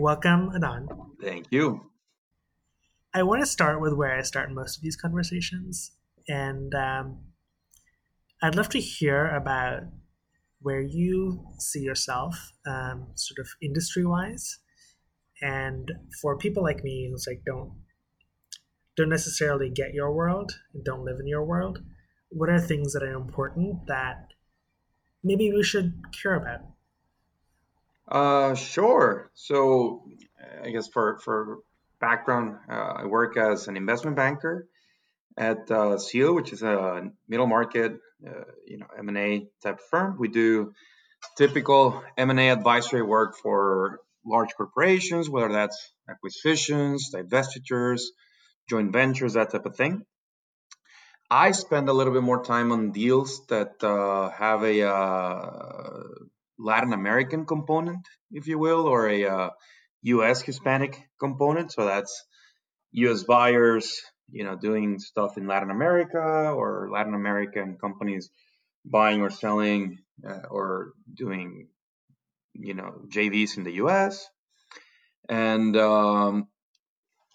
welcome, Adnan. Thank you. I want to start with where I start most of these conversations, and um, I'd love to hear about where you see yourself, um, sort of industry-wise, and for people like me who's like don't don't necessarily get your world and don't live in your world, what are things that are important that maybe we should care about? Uh, sure. So, I guess for for background, uh, I work as an investment banker at uh, Seale, which is a middle market, uh, you know, M and A type firm. We do typical M and A advisory work for large corporations, whether that's acquisitions, divestitures, joint ventures, that type of thing. I spend a little bit more time on deals that uh, have a uh, Latin American component, if you will, or a U.S. Uh, Hispanic component. So that's U.S. buyers, you know, doing stuff in Latin America, or Latin American companies buying or selling uh, or doing, you know, JVs in the U.S. And um,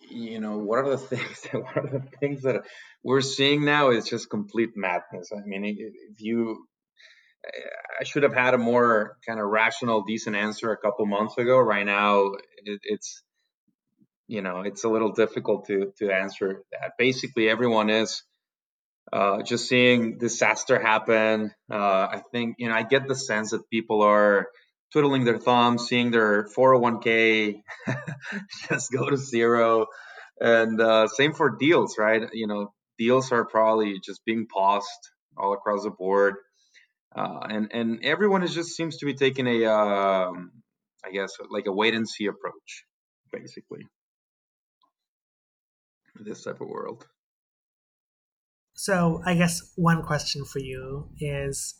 you know, what are the things? that what are the things that we're seeing now? Is just complete madness. I mean, if you I should have had a more kind of rational, decent answer a couple months ago. Right now, it, it's you know it's a little difficult to to answer that. Basically, everyone is uh, just seeing disaster happen. Uh, I think you know I get the sense that people are twiddling their thumbs, seeing their 401k just go to zero, and uh, same for deals, right? You know, deals are probably just being paused all across the board uh, and and everyone is just seems to be taking a, um, I guess like a wait and see approach, basically. This type of world. So I guess one question for you is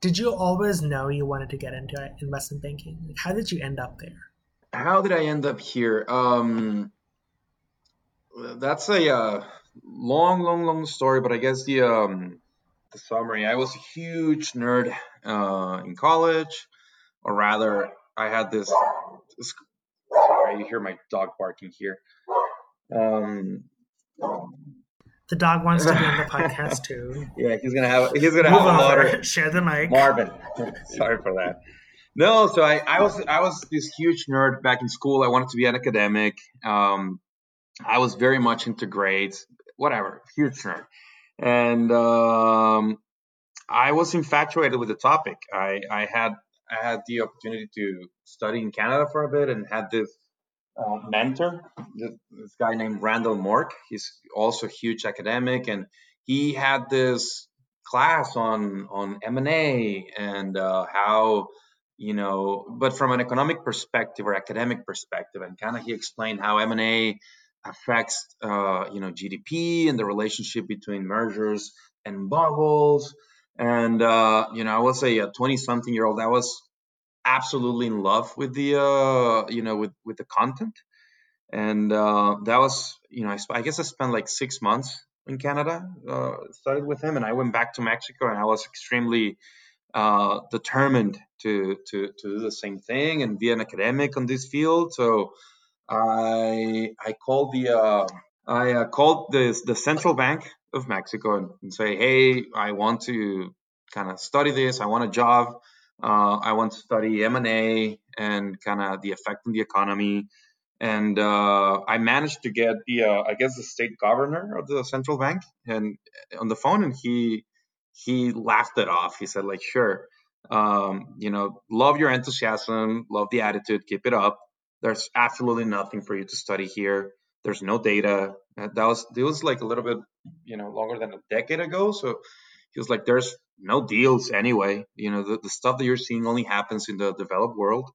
did you always know you wanted to get into investment banking? Like, how did you end up there? How did I end up here? Um, that's a uh, long, long, long story, but I guess the um, the summary. I was a huge nerd uh, in college, or rather, I had this. this sorry, you hear my dog barking here. Um, the dog wants to be on the podcast too. yeah, he's gonna have he's gonna Move have a. Share the mic, Marvin. sorry for that. No, so I, I was I was this huge nerd back in school. I wanted to be an academic. Um, I was very much into grades, whatever, huge nerd and um, I was infatuated with the topic. I, I had I had the opportunity to study in Canada for a bit and had this uh, mentor, this, this, guy named Randall Morck. He's also a huge academic, and he had this class on on M and A and uh, how you know, but from an economic perspective or academic perspective, and kind of he explained how M and A affects uh, you know GDP and the relationship between mergers and bubbles. And uh, you know, I was a 20 something year old. I was absolutely in love with the uh, you know with with the content, and uh, that was you know I, I guess I spent like six months in Canada, uh, studied with him, and I went back to Mexico, and I was extremely uh, determined to to to do the same thing and be an academic on this field. So I I called the uh, I uh, called the the central bank of Mexico and, and say, hey, I want to kind of study this. I want a job. Uh, I want to study M and A and kind of the effect on the economy. And uh, I managed to get the uh, I guess the state governor of the central bank and on the phone, and he he laughed it off. He said like, sure. Um, you know, love your enthusiasm, love the attitude, keep it up there's absolutely nothing for you to study here. There's no data. That was it was like a little bit, you know, longer than a decade ago. So he was like, there's no deals anyway. You know, the, the stuff that you're seeing only happens in the developed world.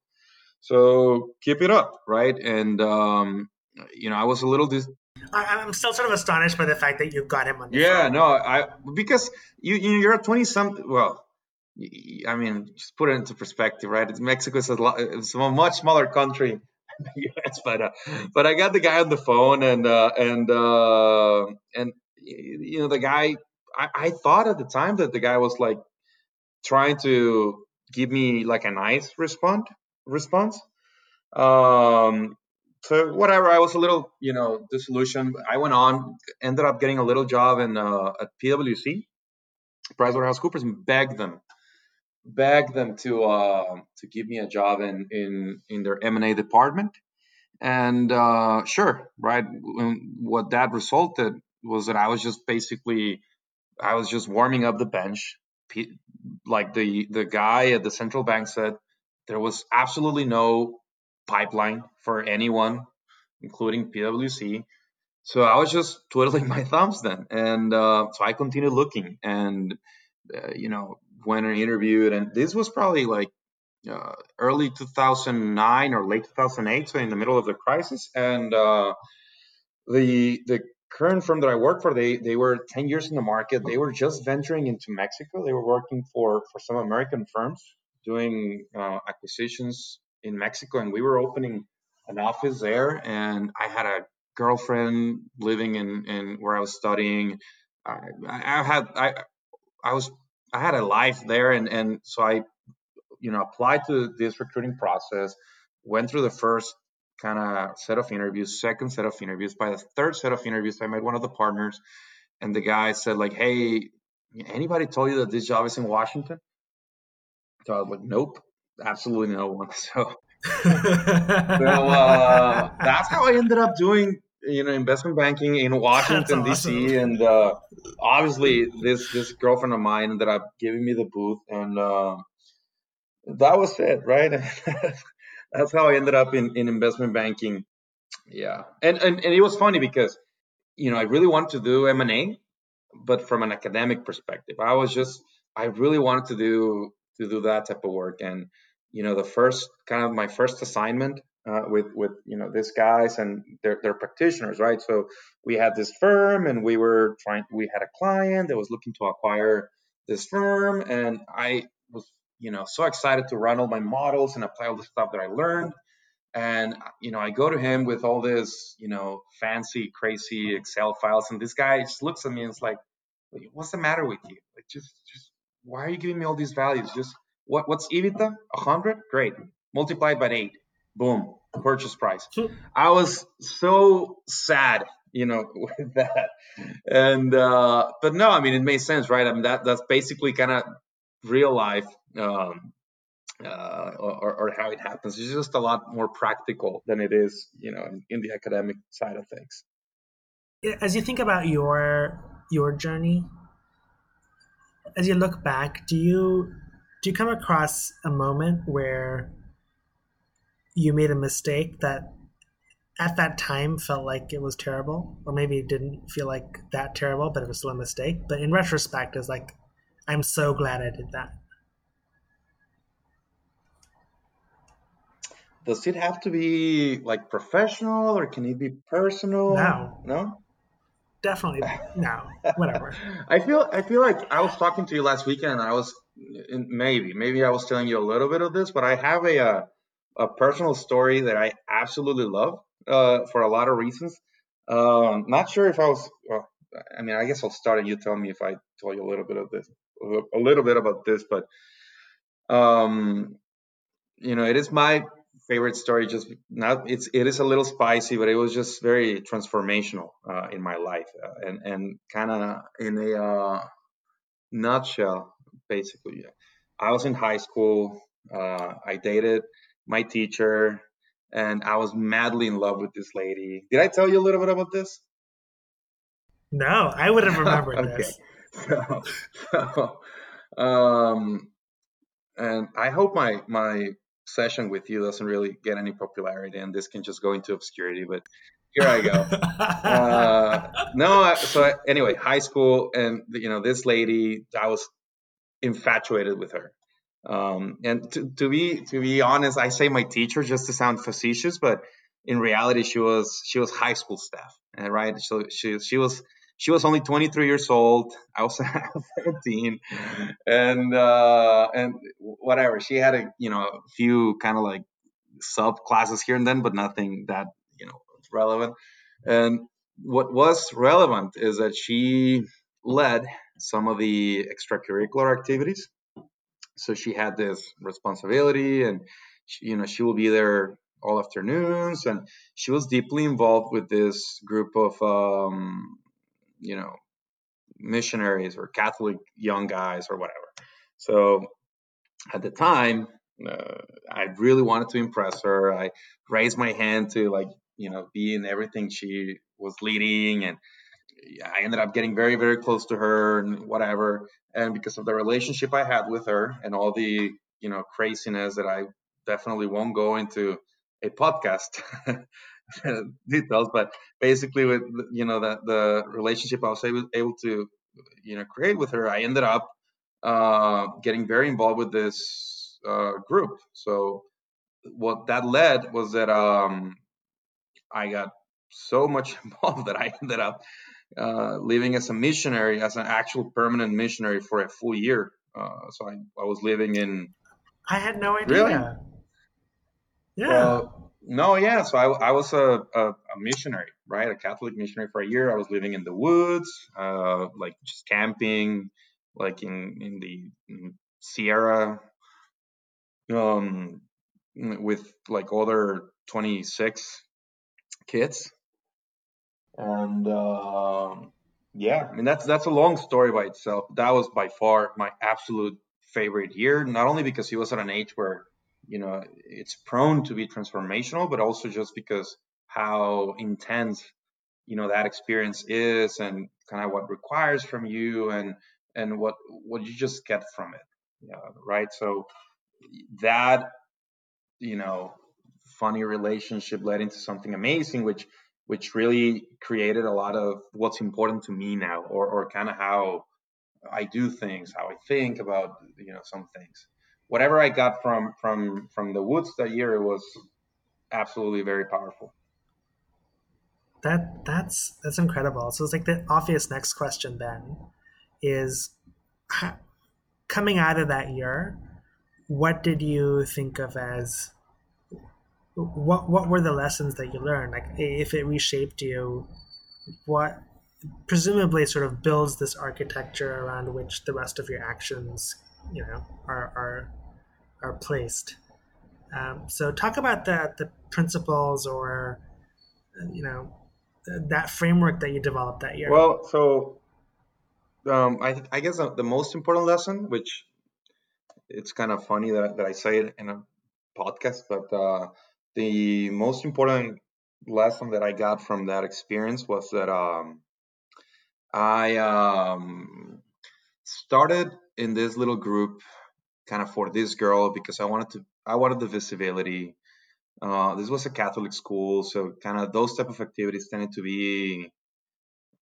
So keep it up, right? And um, you know, I was a little dis- I, am still sort of astonished by the fact that you got him on. yeah, phone. no, I because you you know, you're a twenty something. Well, I mean, just put it into perspective, right? Mexico is a, lot, it's a much smaller country yes, but uh, but I got the guy on the phone and uh, and uh, and you know the guy. I, I thought at the time that the guy was like trying to give me like a nice response response. Um, so whatever, I was a little, you know, disillusioned. I went on, ended up getting a little job in uh, at PwC, PricewaterhouseCoopers, and begged them, begged them to uh, to give me a job in in in their M and A department. And uh, sure, right. What that resulted was that I was just basically, I was just warming up the bench. Like the the guy at the central bank said, there was absolutely no pipeline for anyone, including PwC. So I was just twiddling my thumbs then, and uh, so I continued looking, and uh, you know, went and interviewed, and this was probably like uh, early 2009 or late 2008, so in the middle of the crisis, and uh, the the current firm that I work for, they they were 10 years in the market. They were just venturing into Mexico. They were working for for some American firms doing uh, acquisitions in Mexico, and we were opening an office there. And I had a girlfriend living in, in where I was studying. I, I had I I was I had a life there, and and so I, you know, applied to this recruiting process. Went through the first kind of set of interviews, second set of interviews. By the third set of interviews, I met one of the partners, and the guy said like, "Hey, anybody told you that this job is in Washington?" So I was like, "Nope, absolutely no one." So so uh, that's how I ended up doing you know investment banking in Washington awesome. D.C. And uh, obviously this this girlfriend of mine ended up giving me the booth, and uh, that was it, right? that's how I ended up in, in investment banking. Yeah, and, and and it was funny because you know I really wanted to do M and A, but from an academic perspective, I was just I really wanted to do to do that type of work and you know the first kind of my first assignment uh, with with you know these guys and their, their practitioners right so we had this firm and we were trying we had a client that was looking to acquire this firm and i was you know so excited to run all my models and apply all the stuff that i learned and you know i go to him with all this you know fancy crazy excel files and this guy just looks at me and is like what's the matter with you like just just why are you giving me all these values just what what's EBITDA? A hundred? Great. Multiplied by eight. Boom. Purchase price. I was so sad, you know, with that. And uh, but no, I mean it made sense, right? I mean that that's basically kind of real life um, uh, or, or, how it happens. It's just a lot more practical than it is, you know, in, in the academic side of things. As you think about your your journey, as you look back, do you do you come across a moment where you made a mistake that at that time felt like it was terrible or maybe it didn't feel like that terrible but it was still a mistake. But in retrospect it's like i'm so glad i did that. Does it have to be like professional or can it be personal? No. No? Definitely no. Whatever. I feel i feel like i was talking to you last weekend and i was maybe maybe I was telling you a little bit of this, but I have a uh, a personal story that I absolutely love uh, for a lot of reasons. Um, not sure if I was. Well, I mean, I guess I'll start and you tell me if I tell you a little bit of this, a little bit about this, but um, you know, it is my favorite story. Just not it's it is a little spicy, but it was just very transformational uh, in my life, uh, and and kind of in a uh, nutshell basically. I was in high school. Uh, I dated my teacher, and I was madly in love with this lady. Did I tell you a little bit about this? No, I would have remembered okay. this. So, so, um, and I hope my my session with you doesn't really get any popularity, and this can just go into obscurity. But here I go. uh, no, so anyway, high school, and you know, this lady, I was infatuated with her. Um, and to, to be to be honest, I say my teacher just to sound facetious, but in reality, she was she was high school staff, right? So she she was she was only 23 years old. I was 17, and uh, and whatever. She had a you know a few kind of like sub classes here and then, but nothing that you know relevant. And what was relevant is that she led some of the extracurricular activities. So she had this responsibility, and she, you know she will be there all afternoons, and she was deeply involved with this group of, um, you know, missionaries or Catholic young guys or whatever. So at the time, uh, I really wanted to impress her. I raised my hand to like, you know, be in everything she was leading, and I ended up getting very, very close to her and whatever. And because of the relationship I had with her and all the, you know, craziness that I definitely won't go into a podcast details, but basically with you know the the relationship I was able, able to you know create with her, I ended up uh, getting very involved with this uh, group. So what that led was that um, I got so much involved that I ended up uh, living as a missionary, as an actual permanent missionary for a full year. Uh, so I, I was living in. I had no idea. Really? Yeah. no, yeah. So I, I was a, a, a, missionary, right? A Catholic missionary for a year. I was living in the woods, uh, like just camping, like in in the in Sierra, um, with like other 26 kids, and uh, yeah, I mean that's that's a long story by itself. That was by far my absolute favorite year, not only because he was at an age where you know it's prone to be transformational, but also just because how intense you know that experience is and kind of what requires from you and and what what you just get from it yeah, right so that you know funny relationship led into something amazing which which really created a lot of what's important to me now or or kind of how I do things how I think about you know some things. Whatever I got from from from the woods that year it was absolutely very powerful. That that's that's incredible. So it's like the obvious next question then is coming out of that year, what did you think of as what what were the lessons that you learned? Like if it reshaped you, what presumably sort of builds this architecture around which the rest of your actions, you know, are are are placed. Um, so talk about the the principles or you know that framework that you developed that year. Well, so um, I, I guess the most important lesson, which it's kind of funny that, that I say it in a podcast, but uh, the most important lesson that I got from that experience was that um, I um, started in this little group kind of for this girl because I wanted to I wanted the visibility. Uh, this was a Catholic school, so kind of those type of activities tended to be,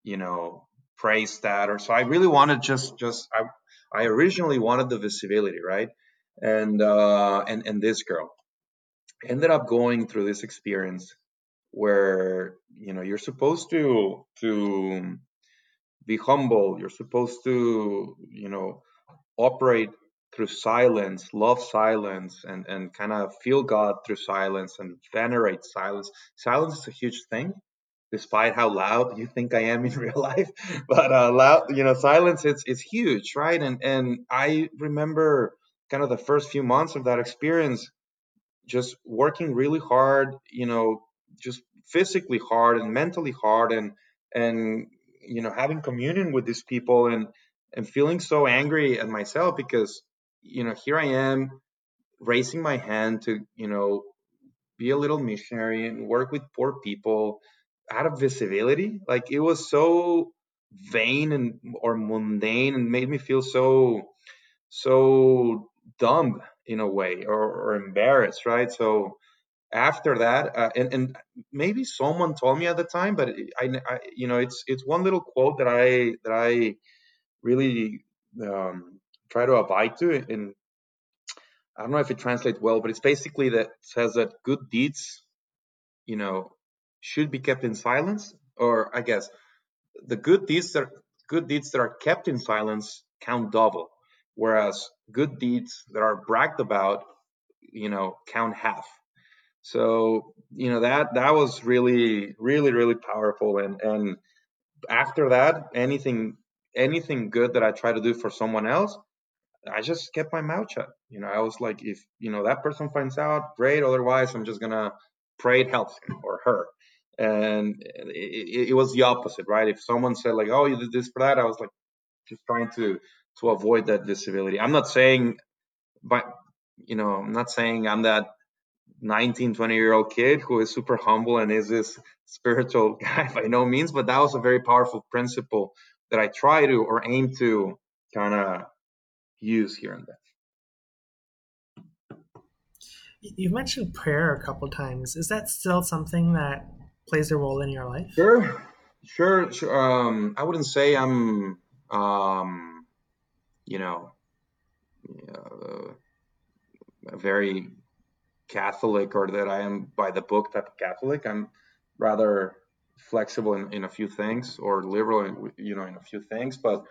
you know, praise that or so i really wanted just just i i originally wanted the visibility right? And uh and and this girl ended up going through this experience where you know you're supposed to to be humble you're supposed to you know operate through silence love silence and and kind of feel god through silence and venerate silence silence is a huge thing despite how loud you think I am in real life. But uh, loud, you know, silence is is huge, right? And and I remember kind of the first few months of that experience, just working really hard, you know, just physically hard and mentally hard, and and you know, having communion with these people and and feeling so angry at myself because you know here I am raising my hand to you know be a little missionary and work with poor people out of visibility. Like it was so vain and or mundane and made me feel so so dumb in a way or, or embarrassed, right? So after that, uh, and and maybe someone told me at the time, but I, I, you know it's it's one little quote that I that I really um, try to abide to, and I don't know if it translates well, but it's basically that says that good deeds, you know, should be kept in silence, or I guess the good deeds that good deeds that are kept in silence count double, whereas good deeds that are bragged about, you know, count half. So you know that that was really really really powerful, and and after that, anything anything good that I try to do for someone else, I just kept my mouth shut. You know, I was like, if you know that person finds out, great. Otherwise, I'm just gonna pray it helps him or her. And it, it, was the opposite, right? If someone said like, "Oh, you did this for that," I was like, just trying to to avoid that disability. I'm not saying, but you know, I'm not saying I'm that 19, 20 year old kid who is super humble and is this spiritual guy by no means, but that was a very powerful principle that I try to or aim to kind of use here and there. You've mentioned prayer a couple times. Is that still something that plays a role in your life? Sure, sure. sure. Um, I wouldn't say I'm, um, you know, uh, a very Catholic or that I am by the book type of Catholic. I'm rather flexible in, in a few things or liberal, in, you know, in a few things. But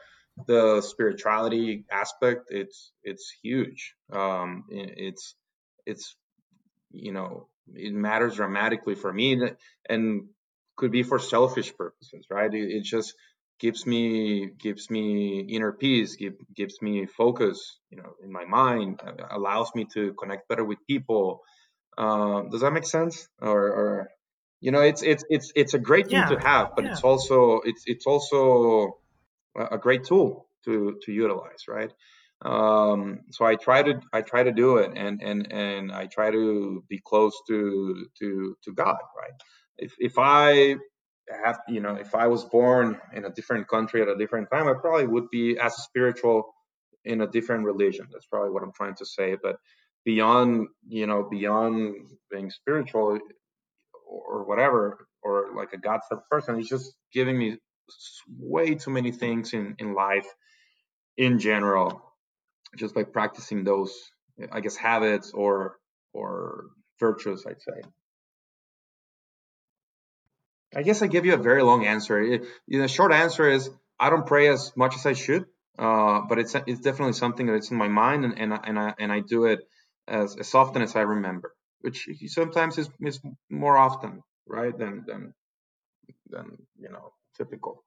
the spirituality aspect, it's it's huge. Um, it's it's you know it matters dramatically for me and could be for selfish purposes, right? It, it just gives me gives me inner peace, give, gives me focus, you know, in my mind, allows me to connect better with people. Uh, does that make sense? Or, or, you know, it's it's it's it's a great thing yeah. to have, but yeah. it's also it's it's also a great tool to to utilize, right? Um, so I try to I try to do it, and and and I try to be close to to to God, right? If if I have you know if I was born in a different country at a different time, I probably would be as spiritual in a different religion. That's probably what I'm trying to say. But beyond you know beyond being spiritual or whatever or like a God type person, it's just giving me way too many things in in life in general just by practicing those i guess habits or or virtues i'd say I guess I give you a very long answer. It, you short answer is I don't pray as much as I should, uh, but it's it's definitely something that's in my mind, and and, and I and I do it as, as often as I remember, which sometimes is, is more often, right, than than than you know typical.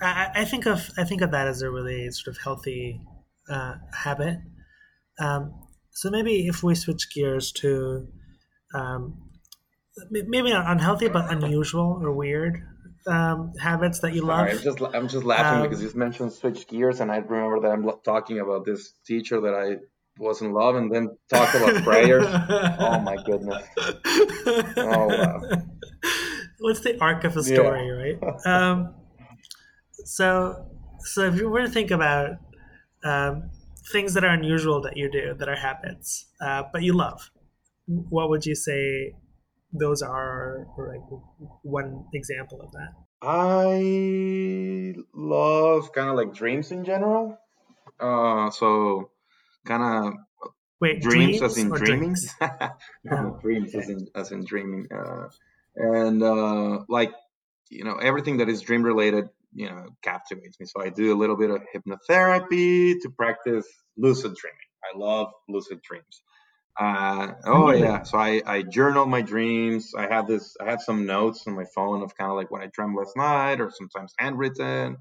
I, I think of I think of that as a really sort of healthy uh, habit. Um, so maybe if we switch gears to um, maybe not unhealthy, but unusual or weird um, habits that you love. I'm just I'm just laughing um, because you mentioned switch gears, and I remember that I'm talking about this teacher that I was in love, and then talk about prayers. oh my goodness! Oh wow! What's the arc of a story, yeah. right? Um, so, so if you were to think about um, things that are unusual that you do, that are habits, uh, but you love, what would you say those are like one example of that. I love kind of like dreams in general. Uh, so kind of Wait, dreams, dreams as in dreaming. oh, dreams okay. as in as in dreaming. Uh, and uh, like you know everything that is dream related, you know, captivates me. So I do a little bit of hypnotherapy to practice lucid dreaming. I love lucid dreams. Uh, oh yeah. So I, I journal my dreams. I have this. I have some notes on my phone of kind of like what I dreamt last night, or sometimes handwritten.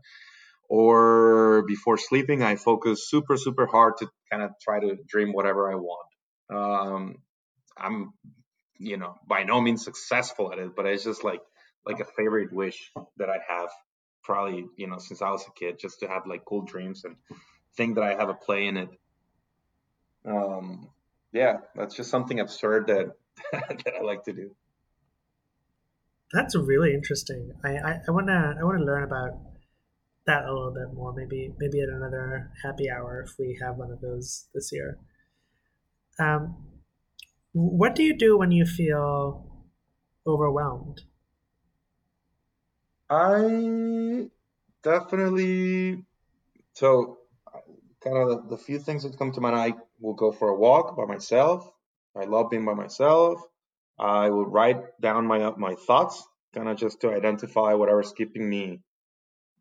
Or before sleeping, I focus super super hard to kind of try to dream whatever I want. Um, I'm, you know, by no means successful at it, but it's just like like a favorite wish that I have. Probably, you know, since I was a kid, just to have like cool dreams and think that I have a play in it. Um, yeah, that's just something absurd that that I like to do. That's really interesting. I, I, I wanna I wanna learn about that a little bit more. Maybe maybe at another happy hour if we have one of those this year. Um, what do you do when you feel overwhelmed? I definitely so kind of the, few things that come to mind. I will go for a walk by myself. I love being by myself. I will write down my my thoughts, kind of just to identify whatever's keeping me,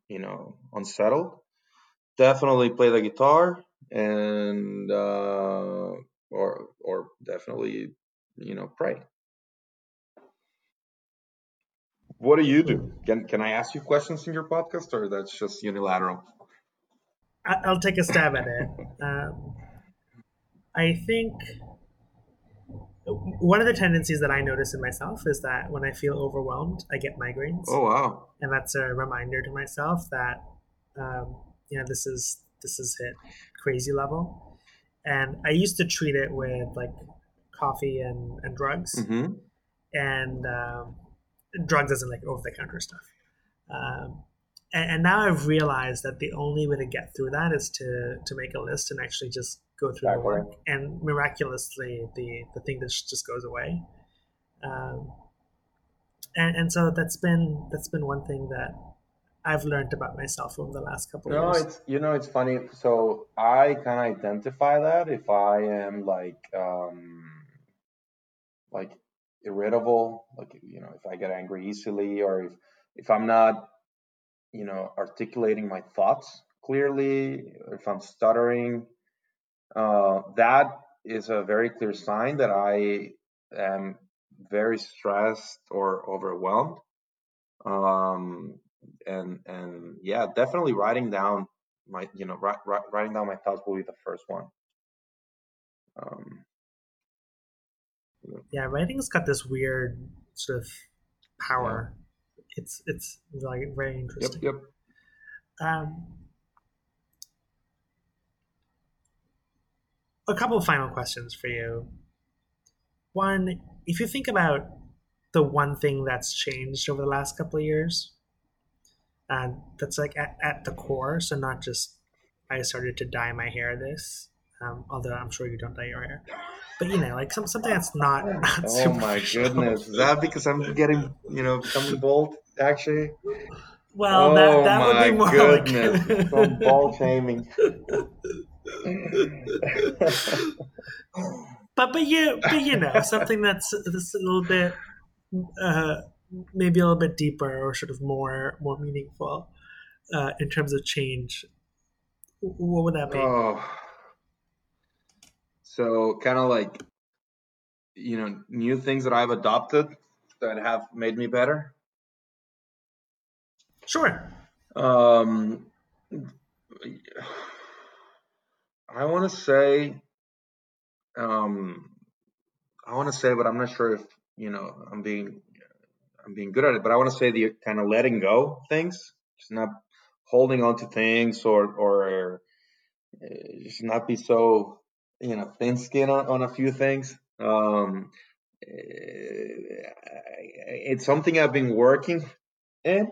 you know, unsettled. Definitely play the guitar and uh, or or definitely, you know, pray. What do you do? Can can I ask you questions in your podcast, or that's just unilateral? I'll take a stab at it. Um, I think one of the tendencies that I notice in myself is that when I feel overwhelmed, I get migraines. Oh wow! And that's a reminder to myself that um, you know this is this is hit crazy level. And I used to treat it with like coffee and, and drugs, hmm and um, drugs isn't like over the counter stuff. Um, and, and now I've realized that the only way to get through that is to to make a list and actually just go through the work. And miraculously, the the thing just just goes away. Um, and, and so that's been that's been one thing that I've learned about myself over the last couple of No, years. it's you know it's funny. So I can identify that if I am like um like irritable, like you know if I get angry easily, or if if I'm not you know articulating my thoughts clearly, if I'm stuttering, uh, that is a very clear sign that I am very stressed or overwhelmed. Um, and and yeah, definitely writing down my you know ri- ri- writing down my thoughts will be the first one. Um, Yeah, writing's got this weird sort of power. It's it's like very interesting. yep. yep. Um, a couple of final questions for you. One, if you think about the one thing that's changed over the last couple of years, and that's like at, at the core, so not just I started to dye my hair this, um, although I'm sure you don't dye your hair, but you know, like some, something that's not, not Oh my goodness, is that because I'm getting you know becoming bold? Actually, Well, Oh that, that would be more goodness. like some ball shaming. but but you but you know something that's that's a little bit uh, maybe a little bit deeper or sort of more more meaningful uh, in terms of change. What would that be? Oh, so kind of like you know new things that I've adopted that have made me better. Sure. Um, I want to say, um, I want to say, but I'm not sure if you know I'm being I'm being good at it. But I want to say the kind of letting go things, just not holding on to things or or uh, just not be so you know thin skin on, on a few things. Um, eh, it's something I've been working in.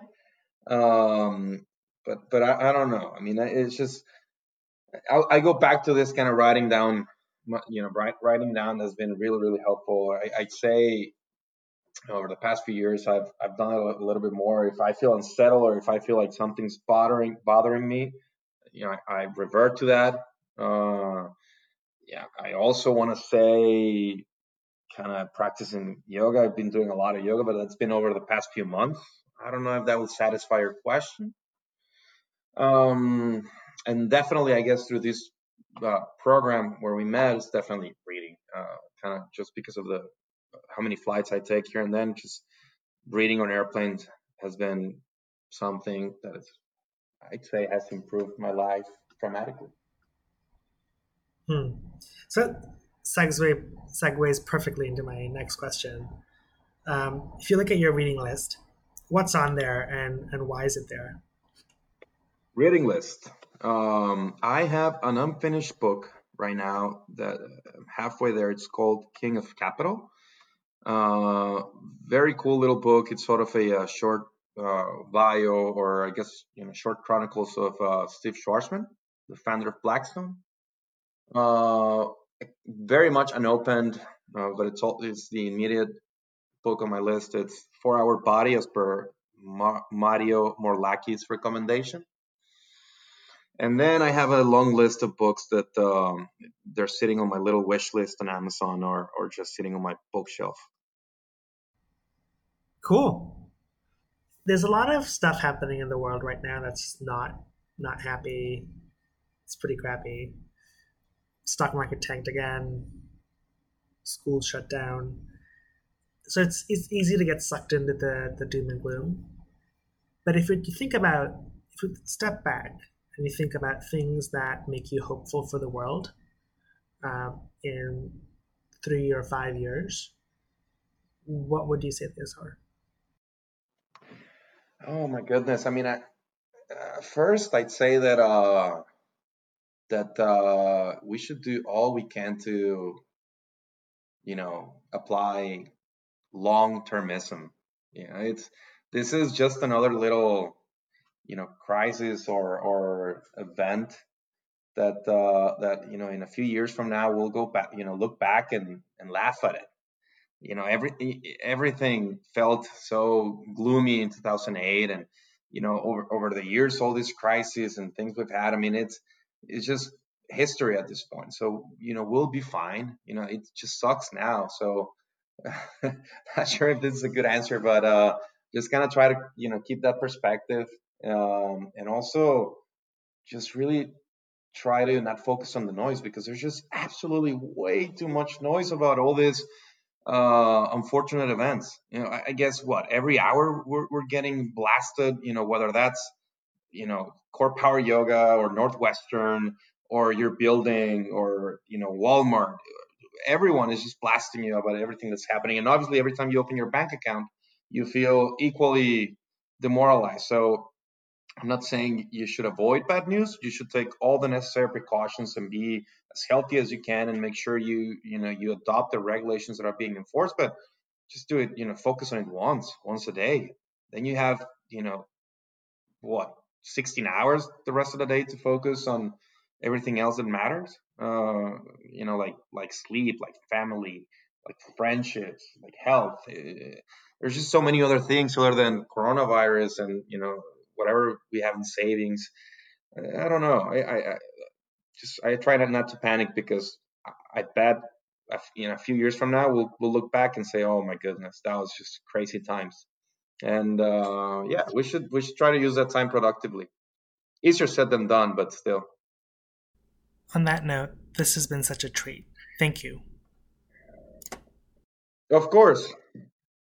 Um, but but I, I don't know. I mean, it's just I, I go back to this kind of writing down, you know, writing down has been really really helpful. I, I'd say over the past few years, I've I've done it a little bit more. If I feel unsettled or if I feel like something's bothering bothering me, you know, I, I revert to that. Uh, yeah, I also want to say, kind of practicing yoga. I've been doing a lot of yoga, but that's been over the past few months. I don't know if that will satisfy your question. Um, and definitely, I guess through this uh, program where we met, it's definitely reading. Uh, kind of just because of the how many flights I take here and then, just reading on airplanes has been something that is, I'd say, has improved my life dramatically. Hmm. So segue segues perfectly into my next question. Um, if you look at your reading list, what's on there and and why is it there? Reading list. Um, I have an unfinished book right now that halfway there. It's called King of Capital. Uh, very cool little book. It's sort of a, uh short uh, bio, or I guess you know, short chronicles of uh, Steve Schwarzman, the founder of Blackstone. Uh, very much unopened, uh, but it's all it's the immediate book on my list. It's Four Hour Body, as per Ma- Mario Morlaki's recommendation. And then I have a long list of books that um, they're sitting on my little wish list on Amazon or or just sitting on my bookshelf. Cool. There's a lot of stuff happening in the world right now that's not not happy. It's pretty crappy. Stock market tanked again. Schools shut down. So it's it's easy to get sucked into the, the doom and gloom. But if you think about if you step back and you think about things that make you hopeful for the world, um, in three or five years, what would you say those are? Oh my goodness! I mean, I, uh, first I'd say that uh, that uh, we should do all we can to, you know, apply long-termism. You know, it's this is just another little, you know, crisis or or event that uh, that you know in a few years from now we'll go back, you know, look back and and laugh at it. You know, every everything felt so gloomy in 2008, and you know, over over the years, all these crises and things we've had. I mean, it's it's just history at this point. So you know, we'll be fine. You know, it just sucks now. So not sure if this is a good answer, but uh, just kind of try to you know keep that perspective, um, and also just really try to not focus on the noise because there's just absolutely way too much noise about all this uh, unfortunate events. You know, I, I guess what every hour we're, we're getting blasted. You know, whether that's you know CorePower yoga or Northwestern or your building or you know Walmart. Everyone is just blasting you about everything that's happening, and obviously every time you open your bank account, you feel equally demoralized. So I'm not saying you should avoid bad news. You should take all the necessary precautions and be as healthy as you can and make sure you you know you adopt the regulations that are being enforced. But just do it, you know, focus on it once, once a day. Then you have, you know, what 16 hours the rest of the day to focus on everything else that matters. Uh, you know, like like sleep, like family, like friendships, like health. Uh, there's just so many other things other than coronavirus and you know whatever we have in savings. I don't know. I, I, I just I try not, not to panic because I, I bet you know a few years from now we'll we'll look back and say, oh my goodness, that was just crazy times. And uh, yeah, we should we should try to use that time productively. Easier said than done, but still. On that note, this has been such a treat. Thank you. Of course.